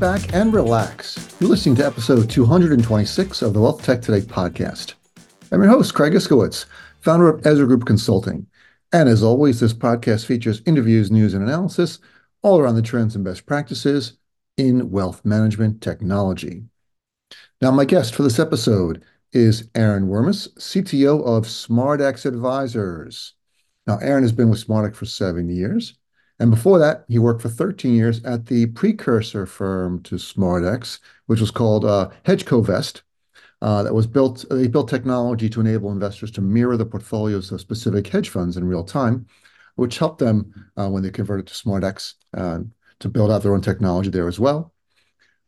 Back, and relax. You're listening to episode 226 of the Wealth Tech Today podcast. I'm your host, Craig Iskowitz, founder of Ezra Group Consulting. And as always, this podcast features interviews, news, and analysis all around the trends and best practices in wealth management technology. Now, my guest for this episode is Aaron Wormus, CTO of SmartX Advisors. Now, Aaron has been with SmartX for seven years. And before that, he worked for 13 years at the precursor firm to SmartX, which was called uh, HedgeCovest. Uh, that was built, they built technology to enable investors to mirror the portfolios of specific hedge funds in real time, which helped them uh, when they converted to SmartX to build out their own technology there as well.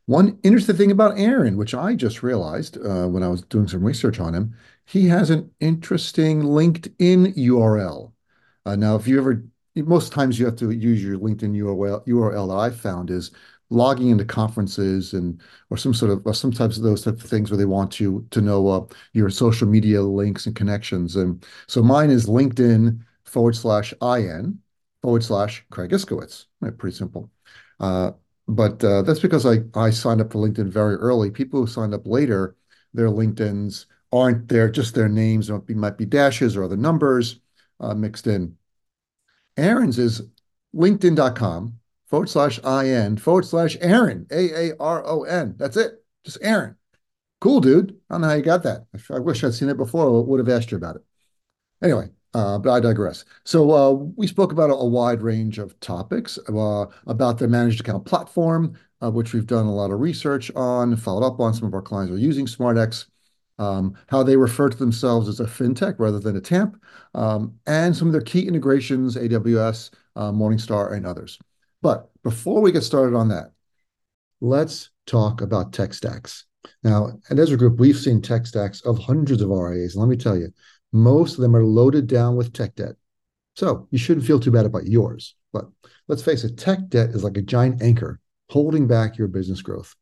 One interesting thing about Aaron, which I just realized when I was doing some research on him, he has an interesting LinkedIn URL. Now, if you ever most times you have to use your LinkedIn URL, URL that I found is logging into conferences and or some sort of or some types of those type of things where they want you to know uh, your social media links and connections. And so mine is LinkedIn forward slash in forward slash Craig Iskowitz. Pretty simple. Uh, but uh, that's because I, I signed up for LinkedIn very early. People who signed up later, their LinkedIn's aren't there, just their names might be, might be dashes or other numbers uh, mixed in. Aaron's is linkedin.com forward slash IN forward slash Aaron, A A R O N. That's it. Just Aaron. Cool, dude. I don't know how you got that. I wish I'd seen it before. I would have asked you about it. Anyway, uh, but I digress. So uh, we spoke about a, a, wide range of topics uh, about the managed account platform, uh, which we've done a lot of research on, followed up on. Some of our clients are using SmartX how they refer to themselves as a fintech rather than a TAMP, um, and some of their key integrations, AWS, uh, Morningstar, and others. But before we get started on that, let's talk about tech stacks. Now, at Ezra Group, we've seen tech stacks of hundreds of RIAs. And let me tell you, most of them are loaded down with tech debt. So you shouldn't feel too bad about yours. But let's face it, tech debt is like a giant anchor holding back your business growth.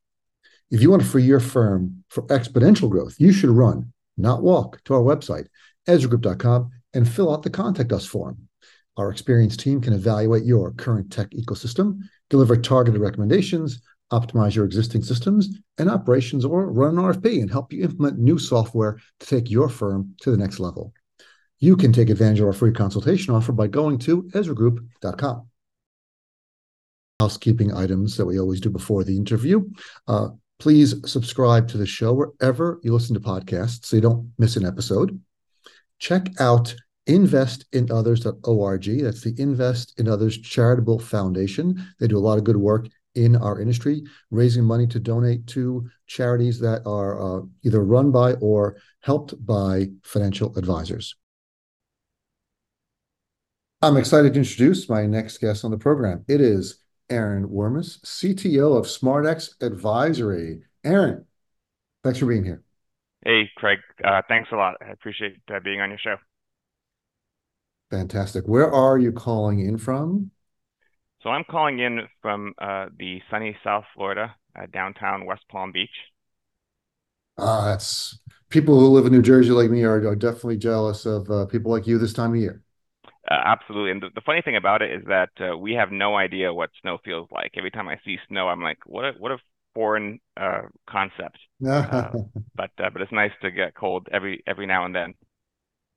If you want to free your firm for exponential growth, you should run, not walk, to our website, ezragroup.com, and fill out the contact us form. Our experienced team can evaluate your current tech ecosystem, deliver targeted recommendations, optimize your existing systems and operations, or run an RFP and help you implement new software to take your firm to the next level. You can take advantage of our free consultation offer by going to ezragroup.com housekeeping items that we always do before the interview. Uh, Please subscribe to the show wherever you listen to podcasts so you don't miss an episode. Check out investinothers.org. That's the Invest in Others Charitable Foundation. They do a lot of good work in our industry, raising money to donate to charities that are uh, either run by or helped by financial advisors. I'm excited to introduce my next guest on the program. It is Aaron Wormus, CTO of SmartX Advisory. Aaron, thanks for being here. Hey, Craig. Uh, thanks a lot. I appreciate uh, being on your show. Fantastic. Where are you calling in from? So I'm calling in from uh, the sunny South Florida, uh, downtown West Palm Beach. Ah, that's people who live in New Jersey like me are, are definitely jealous of uh, people like you this time of year. Uh, absolutely. And the, the, funny thing about it is that uh, we have no idea what snow feels like. Every time I see snow, I'm like, what a, what a foreign uh, concept. Uh, but uh, but it's nice to get cold every every now and then.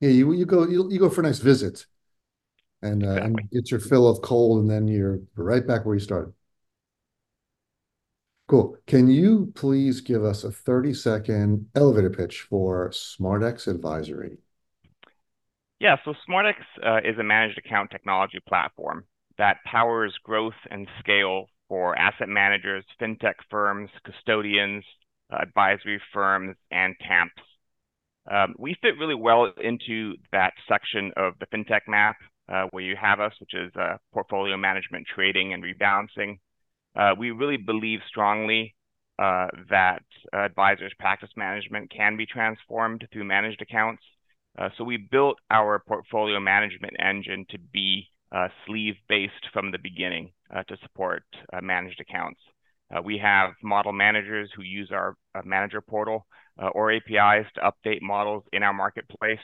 Yeah, you you go you, you go for a nice visit, and, uh, exactly. and get your fill of cold, and then you're right back where you started. Cool. Can you please give us a 30 second elevator pitch for SmartX Advisory? Yeah, so SmartX uh, is a managed account technology platform that powers growth and scale for asset managers, fintech firms, custodians, uh, advisory firms, and TAMPs. Um, we fit really well into that section of the fintech map uh, where you have us, which is uh, portfolio management, trading, and rebalancing. Uh, we really believe strongly uh, that advisors' practice management can be transformed through managed accounts. Uh, so we built our portfolio management engine to be uh, sleeve-based from the beginning uh, to support uh, managed accounts. Uh, we have model managers who use our uh, manager portal or APIs to update models in our marketplace.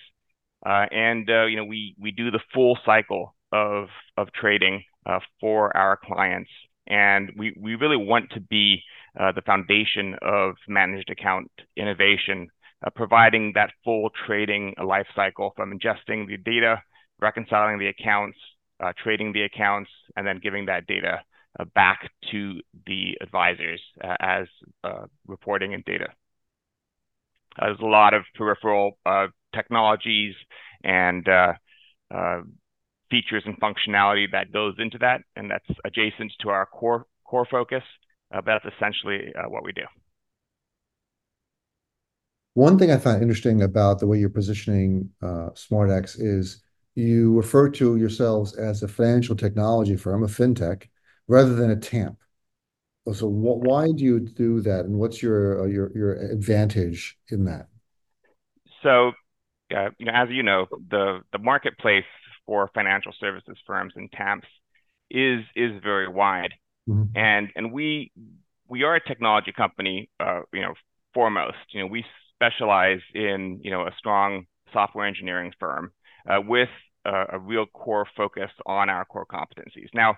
and you know we we do the full cycle of of trading for our clients And we, we really want to be uh, the foundation of managed account innovation, uh, providing that full trading life cycle from ingesting the data, reconciling the accounts, uh, trading the accounts, and then giving that data uh, back to the advisors uh, as uh, reporting and data. there's a lot of peripheral technologies and features and functionality that goes into that, and that's adjacent to our core core focus. Uh, but that's essentially uh, what we do. One thing I find interesting about the way you're positioning uh, SmartX is you refer to yourselves as a financial technology firm, a fintech, rather than a TAMP. So wh why do you do that, and what's your uh, your your advantage in that? So, you know, as you know, the the marketplace for financial services firms and TAMPs is is very wide, mm-hmm. and and we we are a technology company, uh, you know, foremost. You know, we specialize in you know a strong software engineering firm uh, with a, a real core focus on our core competencies. Now,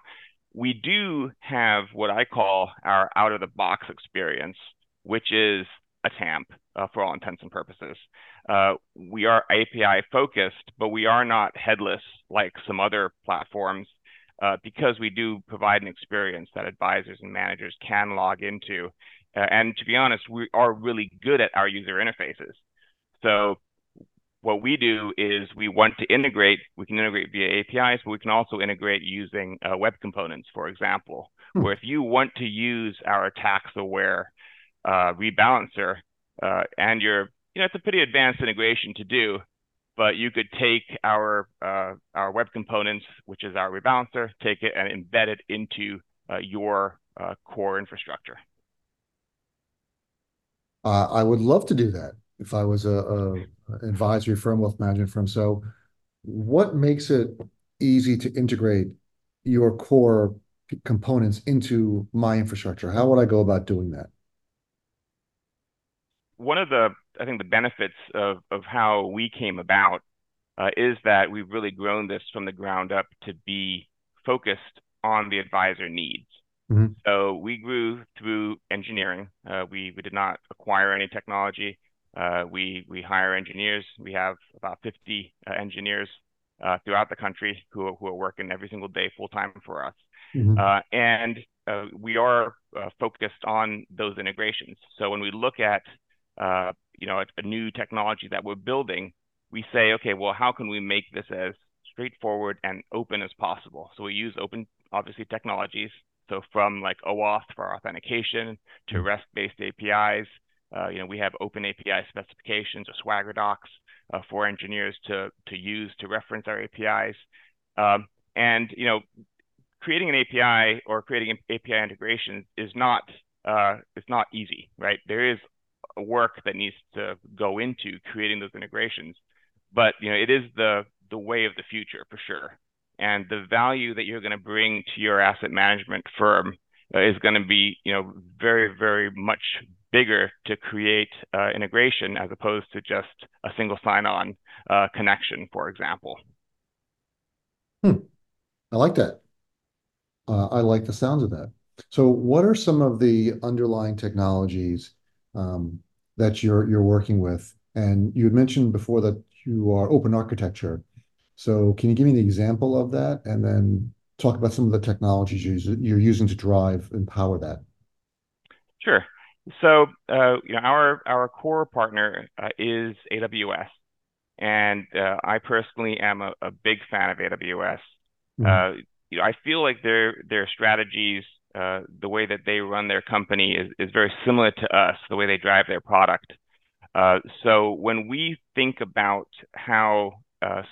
we do have what I call our out of the box experience, which is a TAMP uh, for all intents and purposes. Uh, we are API focused, but we are not headless like some other platforms uh, because we do provide an experience that advisors and managers can log into. Uh, and to be honest, we are really good at our user interfaces. So what we do is we want to integrate, we can integrate via APIs, but we can also integrate using uh, web components, for example, hmm. where if you want to use our tax aware uh, rebalancer uh, and you're, you know, it's a pretty advanced integration to do, but you could take our uh, our web components, which is our rebalancer, take it and embed it into uh, your uh, core infrastructure. Uh, I would love to do that if I was a, a advisory firm, wealth management firm. So, what makes it easy to integrate your core components into my infrastructure? How would I go about doing that? One of the, I think, the benefits of, of how we came about uh, is that we've really grown this from the ground up to be focused on the advisor needs. Mm-hmm. So we grew through engineering. Uh, we, we did not acquire any technology. Uh, we we hire engineers. We have about 50 uh, engineers uh, throughout the country who are, who are working every single day full time for us. Mm-hmm. Uh, and uh, we are uh, focused on those integrations. So when we look at you know a, a, new technology that we're building, we say, okay, well, how can we make this as straightforward and open as possible? So we use open, obviously, technologies. So from like OAuth for authentication to mm-hmm. REST-based APIs uh, you know, we have open API specifications or Swagger docs uh, for engineers to to use to reference our APIs. Um, and you know, creating an API or creating API integrations is not uh, it's not easy, right? There is work that needs to go into creating those integrations, but you know, it is the the way of the future for sure. And the value that you're going to bring to your asset management firm uh, is going to be, you know, very, very much bigger to create uh, integration as opposed to just a single sign-on uh, connection, for example. Hmm. I like that. Uh, I like the sounds of that. So, what are some of the underlying technologies um, that you're you're working with? And you had mentioned before that you are open architecture. So, can you give me an example of that, and then talk about some of the technologies you're using to drive and power that? Sure. So, uh, you know, our our core partner uh, is AWS, and uh, I personally am a, big fan of AWS. Mm-hmm. Uh, you know, I feel like their their strategies, uh, the way that they run their company, is is very similar to us. The way they drive their product. Uh, so when we think about how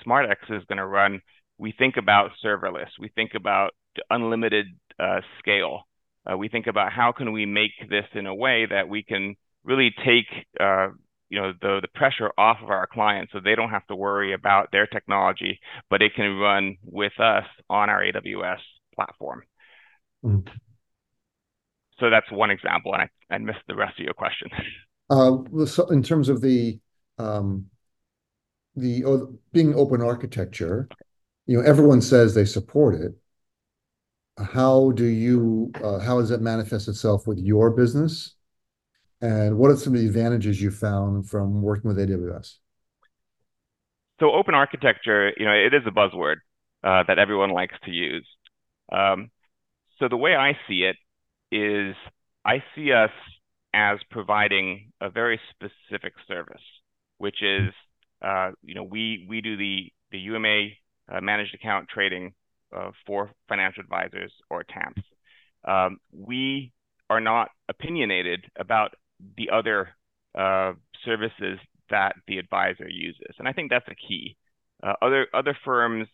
SmartX is going to run, we think about serverless. We think about unlimited scale uh, we think about how can we make this in a way that we can really take uh, you know the the pressure off of our clients so they don't have to worry about their technology but it can run with us on our aws platform mm. so that's one example and i, I missed the rest of your question uh, so in terms of the um, the uh, being open architecture you know everyone says they support it how do you uh, how does it manifest itself with your business? And what are some of the advantages you found from working with AWS? So open architecture, you know, it is a buzzword uh, that everyone likes to use. Um, so the way I see it is I see us as providing a very specific service, which is, uh, you know, we we do the the UMA uh, managed account trading uh, for financial advisors or TAMPs. Um, we are not opinionated about the other uh, services that the advisor uses, and I think that's a key. Uh, other other firms,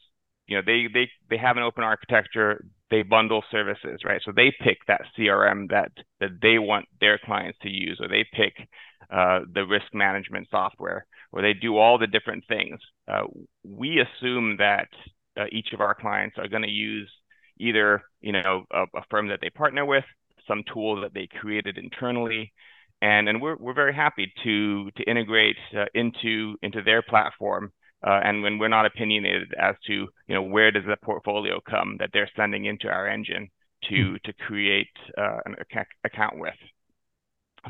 you know, they they they have an open architecture. They bundle services, right? So they pick that CRM that that they want their clients to use, or they pick the risk management software, or they do all the different things. Uh, we assume that uh, each of our clients are going to use either you know a, a, firm that they partner with, some tool that they created internally, and and we're we're very happy to to integrate uh, into into their platform. Uh, and when we're not opinionated as to you know where does the portfolio come that they're sending into our engine to mm-hmm. to create uh, an account with.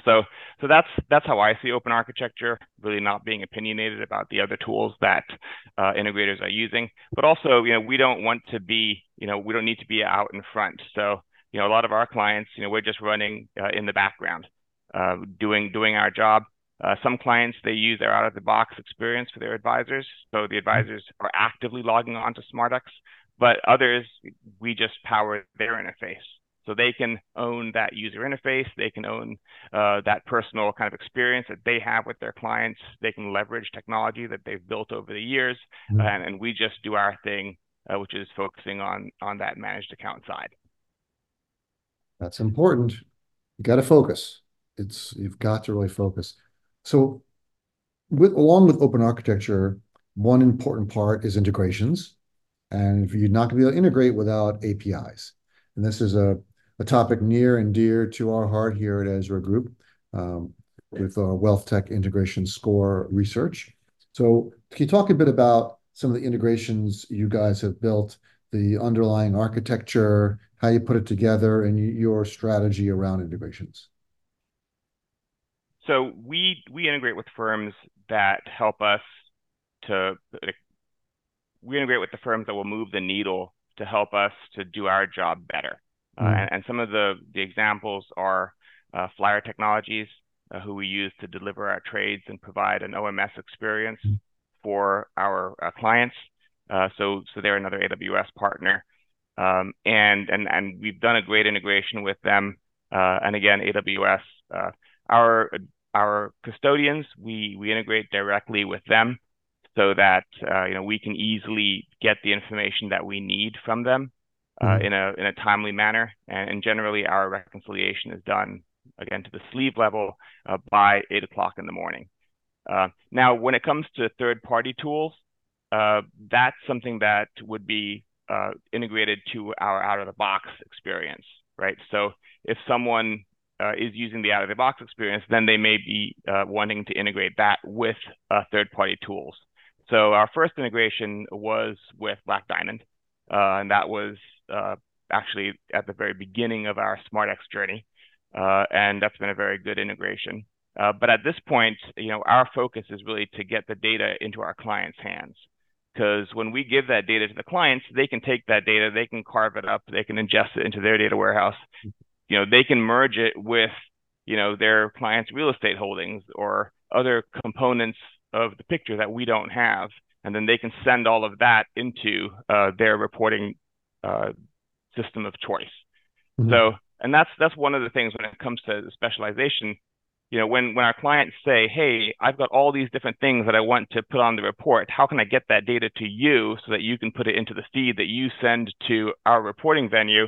So, so that's that's how I see open architecture. Really not being opinionated about the other tools that uh, integrators are using, but also, you know, we don't want to be, you know, we don't need to be out in front. So, you know, a lot of our clients, you know, we're just running uh, in the background, uh, doing doing our job. Uh, some clients they use their out of the box experience for their advisors, so the advisors are actively logging on to SmartX. But others, we just power their interface. So they can own that user interface. They can own uh, that personal kind of experience that they have with their clients. They can leverage technology that they've built over the years, mm-hmm. and, and, we just do our thing, uh, which is focusing on on that managed account side. That's important. You got to focus. It's you've got to really focus. So, with along with open architecture, one important part is integrations, and you're not going to be able to integrate without APIs. And this is a a topic near and dear to our heart here at Ezra Group um, with our Wealth Tech Integration Score research. So can you talk a bit about some of the integrations you guys have built, the underlying architecture, how you put it together, and your strategy around integrations? So we we integrate with firms that help us to we integrate with the firms that will move the needle to help us to do our job better. Uh, mm. and, and, some of the, the examples are uh, Flyer Technologies, uh, who we use to deliver our trades and provide an OMS experience mm. for our clients. so, so they're another AWS partner. Um, and, and, and we've done a great integration with them. and again, AWS, our, our custodians, we, we integrate directly with them so that uh, you know we can easily get the information that we need from them uh, mm-hmm. in a in a timely manner, and, and, generally our reconciliation is done again to the sleeve level uh, by eight o'clock in the morning. Uh, now, when it comes to third-party tools, uh, that's something that would be uh, integrated to our out-of-the-box experience, right? So if someone uh, is using the out-of-the-box experience, then they may be wanting to integrate that with third-party tools. So our first integration was with Black Diamond, and that was uh, actually at the very beginning of our SmartX journey, uh, and that's been a very good integration. Uh, but at this point, you know, our focus is really to get the data into our clients' hands. Because when we give that data to the clients, they can take that data, they can carve it up, they can ingest it into their data warehouse. You know, they can merge it with, you know, their clients' real estate holdings or other components of the picture that we don't have, and then they can send all of that into uh, their reporting uh, system of choice. Mm-hmm. So, and that's that's one of the things when it comes to specialization. You know, when when our clients say, "Hey, I've got all these different things that I want to put on the report. How can I get that data to you so that you can put it into the feed that you send to our reporting venue?"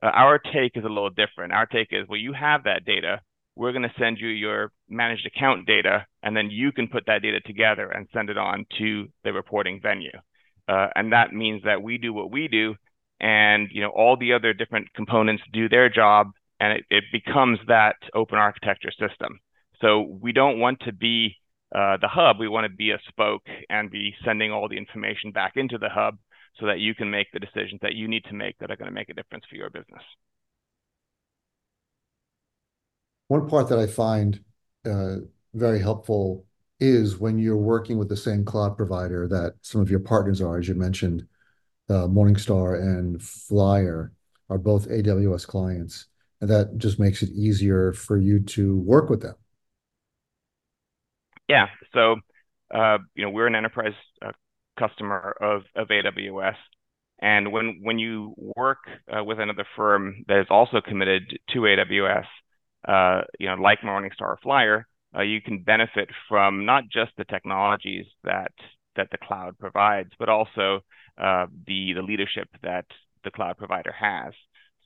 Uh, our take is a little different. Our take is, well, you have that data. We're going to send you your managed account data, and then you can put that data together and send it on to the reporting venue. Uh, and that means that we do what we do, and you know all the other different components do their job and it, it becomes that open architecture system so we don't want to be uh, the hub we want to be a spoke and be sending all the information back into the hub so that you can make the decisions that you need to make that are going to make a difference for your business. One part that I find uh, very helpful is when you're working with the same cloud provider that some of your partners are, as you mentioned, Morningstar and Flyer are both AWS clients, and that just makes it easier for you to work with them. Yeah. So, uh, you know, we're an enterprise uh, customer of AWS, and when when you work uh, with another firm that is also committed to AWS, uh, you know, like Morningstar or Flyer, uh, you can benefit from not just the technologies that that the cloud provides, but also uh, the the leadership that the cloud provider has.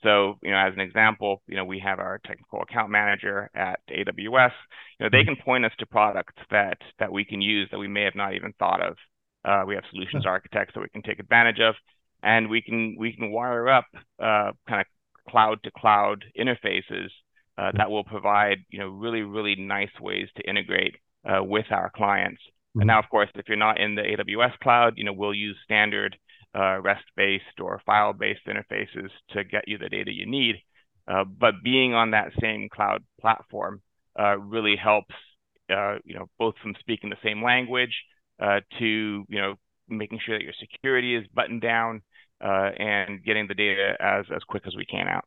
So, you know, as an example, you know, we have our technical account manager at AWS. You know, they can point us to products that that we can use that we may have not even thought of. Uh, we have solutions architects that we can take advantage of, and we can we can wire up uh, kind of cloud to cloud interfaces uh, that will provide you know really really nice ways to integrate uh, with our clients. Mm-hmm. And now, of course, if you're not in the AWS cloud, you know we'll use standard uh, REST-based or file-based interfaces to get you the data you need. Uh, but being on that same cloud platform uh, really helps, uh, you know, both from speaking the same language to you know making sure that your security is buttoned down and getting the data as as quick as we can out.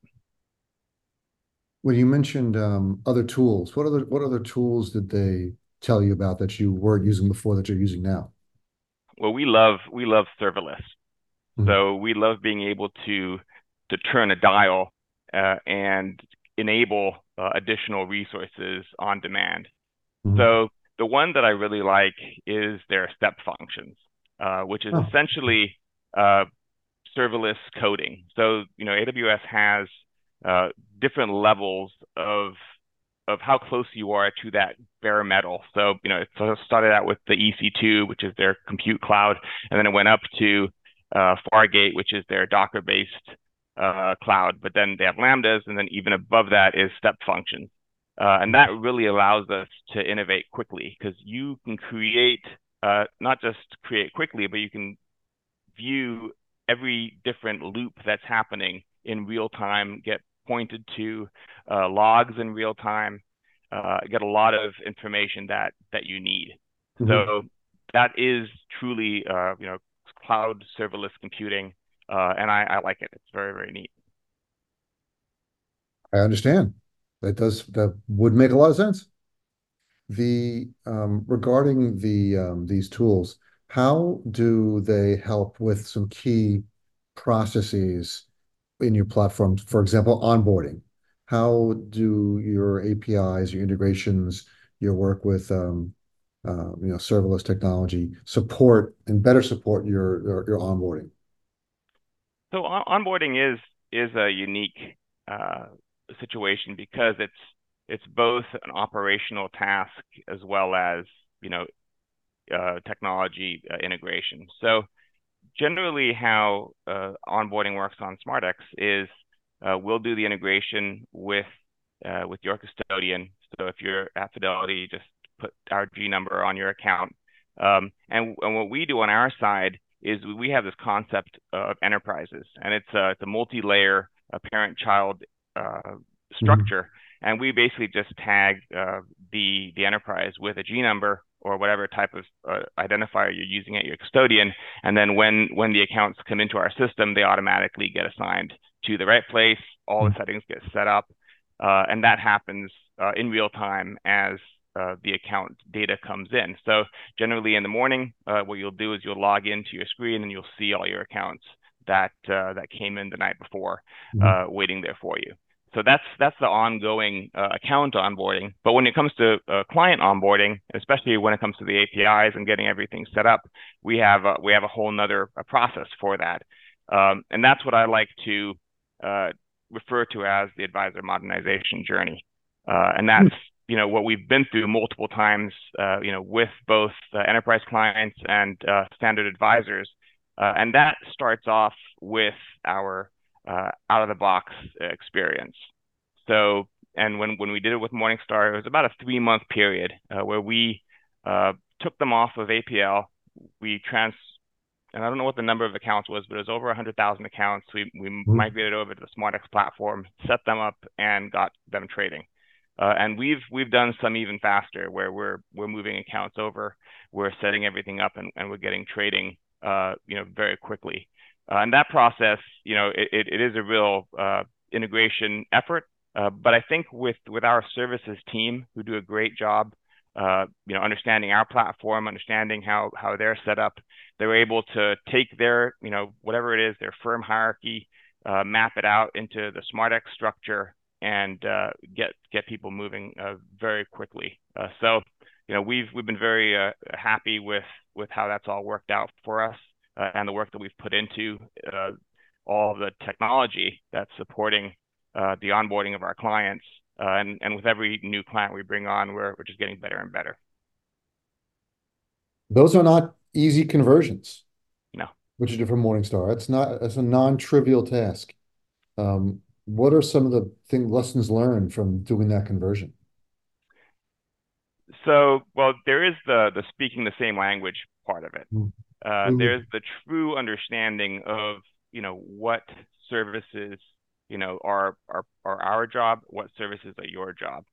When you mentioned um, other tools, what other what other tools did they tell you about that you weren't using before that you're using now? Well, we love we love serverless. Mm-hmm. So we love being able to to turn a dial uh, and enable uh, additional resources on demand. Mm-hmm. So the one that I really like is their step functions, uh, which is oh. essentially uh, serverless coding. So you know AWS has uh, different levels of of how close you are to that bare metal. So, you know, it started out with the EC2, which is their compute cloud, and then it went up to uh, Fargate, which is their Docker-based uh, cloud. But then they have Lambdas, and then even above that is step functions. Uh, and that really allows us to innovate quickly because you can create, uh, not just create quickly, but you can view every different loop that's happening in real time, get pointed to uh, logs in real time, uh, get a lot of information that that you need. Mm-hmm. So that is truly, uh, you know, cloud serverless computing, uh, and I, I like it. It's very very neat. I understand. That does that would make a lot of sense. The um, regarding the um, these tools, how do they help with some key processes in your platform, for example, onboarding. How do your APIs, your integrations, your work with um, uh, you know serverless technology support and better support your your, onboarding? So onboarding is is a unique uh, situation because it's it's both an operational task as well as you know uh, technology integration. So generally how uh, onboarding works on SmartX is uh, we'll do the integration with uh, with your custodian. So if you're at Fidelity, just put our G number on your account. Um, and, and what we do on our side is we have this concept of enterprises, and it's a, it's a multi-layer parent-child uh, mm-hmm. structure. Mm-hmm. And we basically just tag uh, the the enterprise with a G number or whatever type of uh, identifier you're using at your custodian. And then when when the accounts come into our system, they automatically get assigned to the right place. All the hmm. settings get set up, uh, and that happens uh, in real time as uh, the account data comes in. So generally in the morning, uh, what you'll do is you'll log into your screen and you'll see all your accounts that uh, that came in the night before, mm-hmm. waiting there for you. So that's that's the ongoing uh, account onboarding. But when it comes to uh, client onboarding, especially when it comes to the APIs and getting everything set up, we have a, we have a whole nother uh, process for that, um, and that's what I like to uh, refer to as the advisor modernization journey, uh, and that's you know what we've been through multiple times, uh, you know, with both enterprise clients and standard advisors, and that starts off with our uh, out of the box experience. So, and when, when we did it with Morningstar, it was about a three month period uh, where we uh, took them off of APL. We trans and I don't know what the number of accounts was, but it was over 100,000 accounts. We we mm-hmm. migrated over to the SmartX platform, set them up, and got them trading. Uh, and we've we've done some even faster, where we're we're moving accounts over, we're setting everything up, and, and we're getting trading, uh, you know, very quickly. Uh, and that process, you know, it, it, it is a real uh, integration effort. Uh, but I think with with our services team, who do a great job you know, understanding our platform, understanding how how they're set up, they're able to take their, you know, whatever it is, their firm hierarchy, map it out into the SmartX structure, and uh, get get people moving uh, very quickly. Uh, so, you know, we've we've been very happy with with how that's all worked out for us, and the work that we've put into all the technology that's supporting the onboarding of our clients uh, and, and with every new client we bring on, we're, we're just getting better and better. Those are not easy conversions. No. Which is different Morningstar. It's not, it's a non-trivial task. Um, what are some of the thing lessons learned from doing that conversion? So, well, there is the the speaking the same language part of it. Mm. Uh, mm. There's the true understanding of you know what services you know, are are are our job, what services are your job.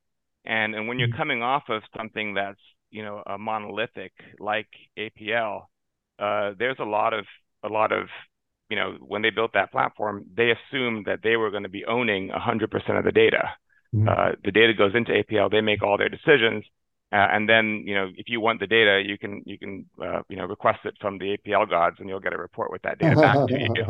And and when you're mm-hmm. coming off of something that's, you know, a monolithic like APL, uh, there's a lot of a lot of you know, when they built that platform, they assumed that they were going to be owning 100% of the data. Mm-hmm. Uh, the data goes into APL, they make all their decisions, uh, and then you know if you want the data, you can you can uh, you know request it from the APL gods, and you'll get a report with that data back to you.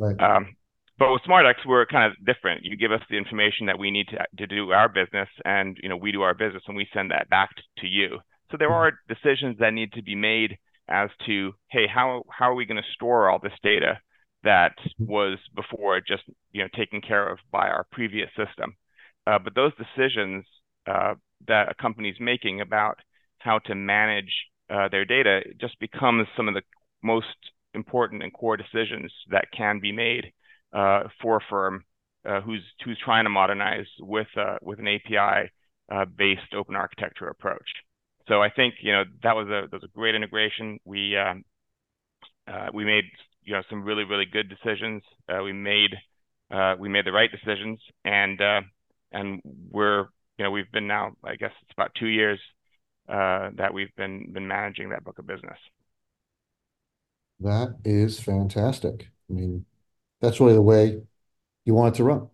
Right. Um, but with SmartX, we're kind of different. You give us the information that we need to, to do our business, and you know we do our business, and we send that back to you. So there are decisions that need to be made as to, hey, how how are we going to store all this data that was before just you know taken care of by our previous system? Uh, but those decisions uh, that a company's making about how to manage uh, their data just becomes some of the most important and core decisions that can be made uh, for a firm uh, who's who's trying to modernize with uh, with an API based open architecture approach. So I think you know that was a that was a great integration. We um, we made you know some really really good decisions. we made we made the right decisions, and and we're you know we've been now I guess it's about two years uh, that we've been been managing that book of business. That is fantastic. I mean, that's really the way you want it to run.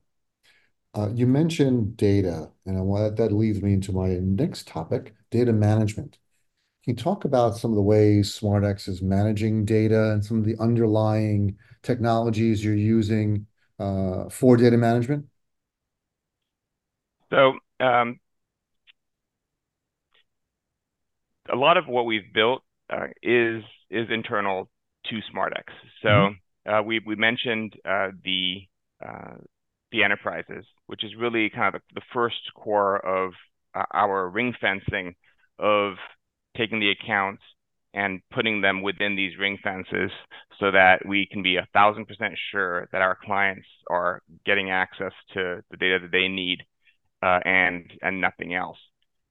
Uh, you mentioned data, and I want that leads me into my next topic, data management. Can you talk about some of the ways SmartX is managing data and some of the underlying technologies you're using uh, for data management? So, um, a lot of what we've built uh, is is internal to SmartX. So, mm-hmm. Uh, we we mentioned uh, the uh, the enterprises, which is really kind of the, the first core of our ring fencing of taking the accounts and putting them within these ring fences so that we can be a thousand percent sure that our clients are getting access to the data that they need uh, and and nothing else.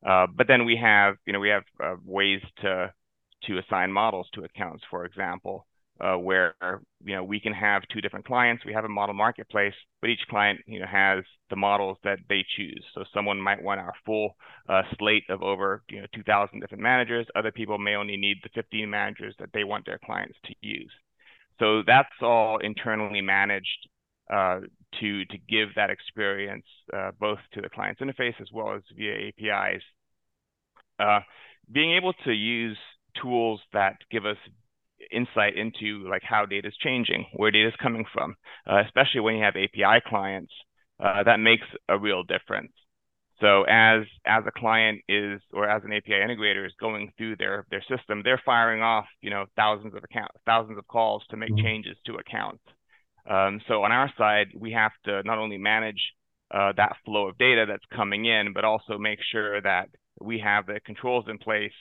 Uh, but then we have you know we have uh, ways to to assign models to accounts, for example, uh, where you know we can have two different clients. We have a model marketplace, but each client you know has the models that they choose. So someone might want our full uh, slate of over you know 2,000 different managers. Other people may only need the 15 managers that they want their clients to use. So that's all internally managed uh, to to give that experience uh, both to the client's interface as well as via APIs. Uh, being able to use tools that give us insight into like how data is changing, where data is coming from, uh, especially when you have API clients. Uh, that makes a real difference. So as as a client is or as an API integrator is going through their their system, they're firing off you know thousands of account thousands of calls to make mm-hmm. changes to accounts. Um, so on our side, we have to not only manage uh, that flow of data that's coming in, but also make sure that we have the controls in place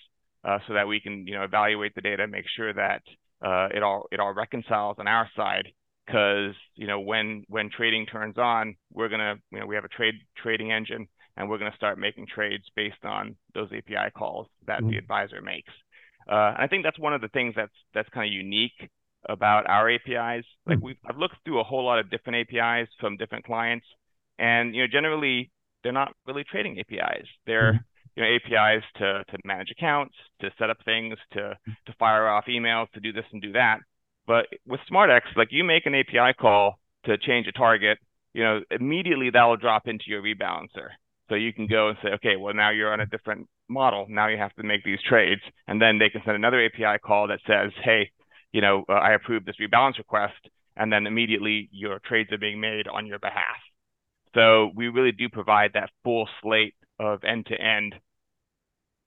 uh, so that we can you know evaluate the data, make sure that uh, it all it all reconciles on our side. Because you know when when trading turns on, we're gonna you know we have a trade trading engine, and we're gonna start making trades based on those API calls that mm-hmm. the advisor makes. Uh, I think that's one of the things that's that's kind of unique about our APIs. Like hmm. we've I've looked through a whole lot of different APIs from different clients, and you know generally they're not really trading APIs. They're mm-hmm. you know APIs to to manage accounts, to set up things, to to fire off emails, to do this and do that. But with SmartX, like you make an API call to change a target, you know immediately that will drop into your rebalancer. So you can go and say, okay, well now you're on a different model. Now you have to make these trades, and then they can send another API call that says, hey, you know, uh, I approve this rebalance request, and then immediately your trades are being made on your behalf. So we really do provide that full slate of end-to-end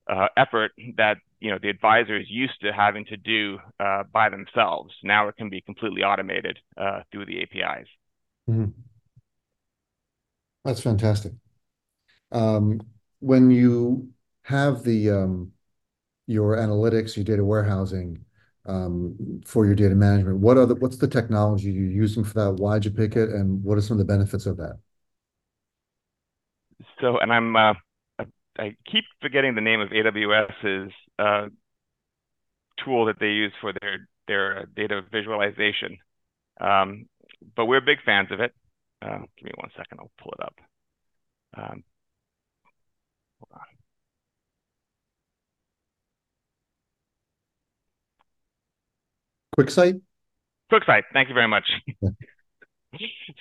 uh, effort that you know the advisor is used to having to do uh, by themselves. Now it can be completely automated uh, through the APIs. Mm-hmm. That's fantastic. Um, when you have the um, your analytics, your data warehousing for your data management, what's the technology you're using for that? Why'd you pick it, and what are some of the benefits of that? So, and I'm uh, I keep forgetting the name of AWS's uh, tool that they use for their their data visualization. Um, but we're big fans of it. Uh, give me one second, I'll pull it up. Um, hold on. QuickSight? QuickSight, thank you very much.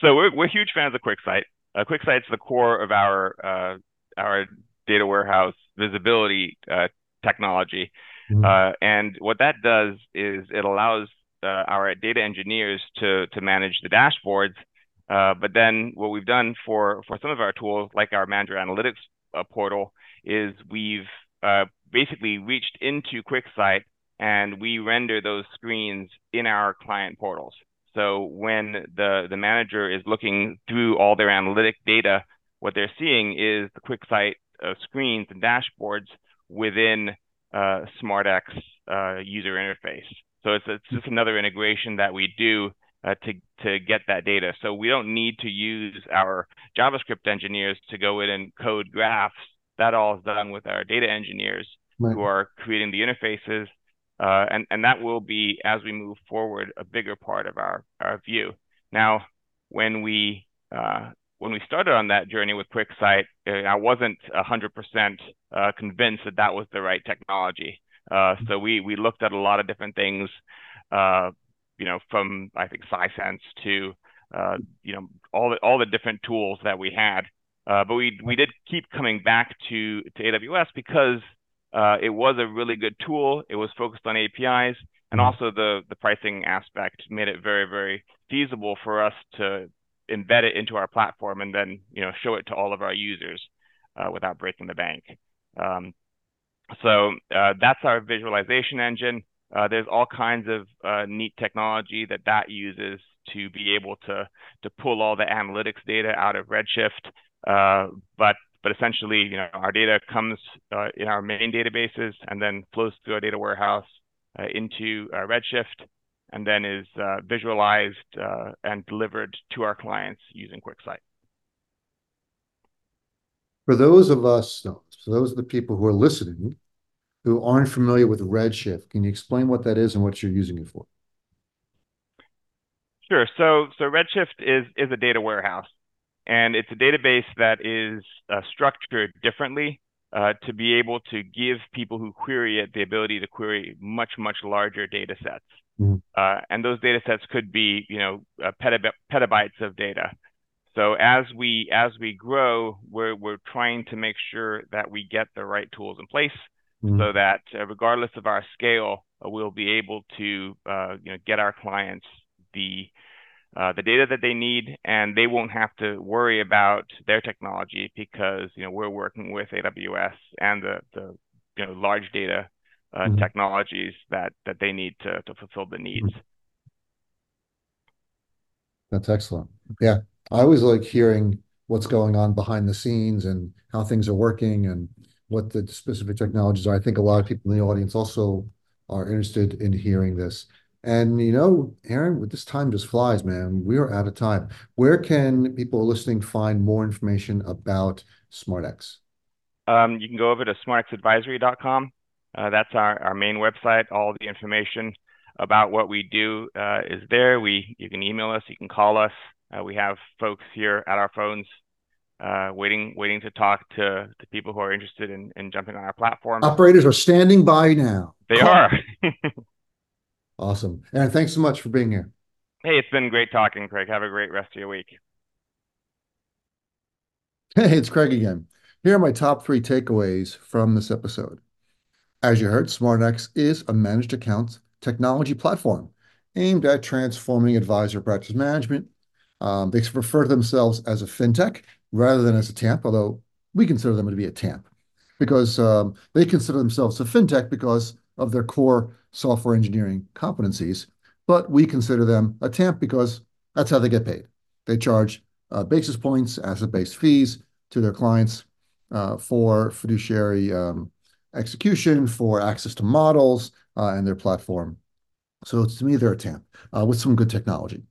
so we're, we're huge fans of QuickSight. Uh, QuickSight's the core of our uh, our data warehouse visibility uh, technology. Mm-hmm. Uh, and what that does is it allows uh, our data engineers to to manage the dashboards. Uh, but then what we've done for for some of our tools, like our manager analytics uh, portal, is we've uh, basically reached into QuickSight and we render those screens in our client portals. So when the the manager is looking through all their analytic data, what they're seeing is the QuickSight uh, screens and dashboards within uh, SmartX uh, user interface. So it's, it's just another integration that we do uh, to to get that data. So we don't need to use our JavaScript engineers to go in and code graphs. That all is done with our data engineers right. who are creating the interfaces, uh, and and that will be as we move forward a bigger part of our our view. Now, when we uh, when we started on that journey with QuickSight, uh, I wasn't 100% uh, convinced that that was the right technology. Uh, so we we looked at a lot of different things, uh, you know, from I think Sisense to uh, you know all the all the different tools that we had. Uh, but we we did keep coming back to to AWS because it was a really good tool. It was focused on APIs, and also the the pricing aspect made it very very feasible for us to embed it into our platform and then you know show it to all of our users uh, without breaking the bank. Um, so uh, that's our visualization engine. Uh, there's all kinds of uh, neat technology that that uses to be able to to pull all the analytics data out of Redshift. Uh, but but essentially, you know, our data comes uh, in our main databases and then flows through our data warehouse into Redshift and then is uh, visualized uh, and delivered to our clients using QuickSight. For those of us, for those of the people who are listening who aren't familiar with Redshift, can you explain what that is and what you're using it for? Sure. So, so Redshift is is a data warehouse, and it's a database that is uh, structured differently uh, to be able to give people who query it the ability to query much much larger data sets. Mm-hmm. Uh, and those data sets could be, you know, uh, petab- petabytes of data. So as we as we grow, we're we're trying to make sure that we get the right tools in place, mm-hmm. so that uh, regardless of our scale, uh, we'll be able to uh, you know get our clients the uh, the data that they need, and they won't have to worry about their technology because you know we're working with AWS and the the you know large data uh, mm-hmm. technologies that that they need to to fulfill the needs. Mm-hmm. That's excellent. Yeah, I always like hearing what's going on behind the scenes and how things are working and what the specific technologies are. I think a lot of people in the audience also are interested in hearing this. And you know, Aaron, this time just flies, man. We are out of time. Where can people listening find more information about SmartX? Um, you can go over to smartxadvisory.com. Uh, that's our, our main website, all the information. about what we do uh, is there. We you can email us, you can call us. Uh, we have folks here at our phones uh, waiting waiting to talk to, to people who are interested in, in jumping on our platform. Operators are standing by now. They Call. are. awesome. And thanks so much for being here. Hey, it's been great talking, Craig. Have a great rest of your week. Hey, it's Craig again. Here are my top three takeaways from this episode. As you heard, SmartX is a managed accounts technology platform aimed at transforming advisor practice management. Um, they refer to themselves as a fintech rather than as a TAMP, although we consider them to be a TAMP because um, they consider themselves a fintech because of their core software engineering competencies. But we consider them a TAMP because that's how they get paid. They charge uh, basis points, asset-based fees to their clients uh, for fiduciary um, execution, for access to models uh, and their platform. So to me, they're a TAMP with some good technology.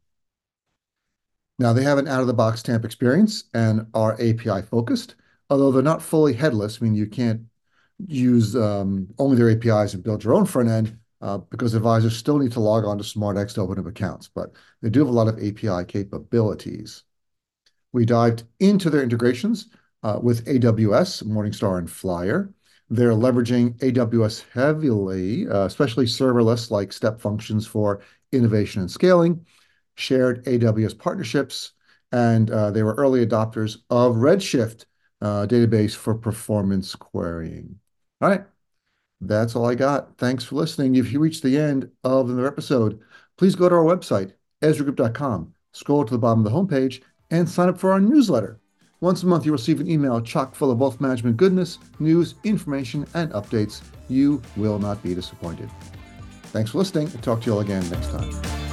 Now, they have an out-of-the-box TAMP experience and are API-focused, although they're not fully headless. Mean, you can't use um, only their APIs and build your own front end uh, because advisors still need to log on to SmartX to open up accounts, but they do have a lot of API capabilities. We dived into their integrations uh, with AWS, Morningstar, and Flyer. They're leveraging AWS heavily, uh, especially serverless like step functions for innovation and scaling, shared AWS partnerships, and they were early adopters of Redshift database for performance querying. All right. That's all I got. Thanks for listening. If you reached the end of another episode, please go to our website, ezragroup.com, scroll to the bottom of the homepage, and sign up for our newsletter. Once a month, you'll receive an email chock full of wealth management goodness, news, information, and updates. You will not be disappointed. Thanks for listening. I'll talk to you all again next time.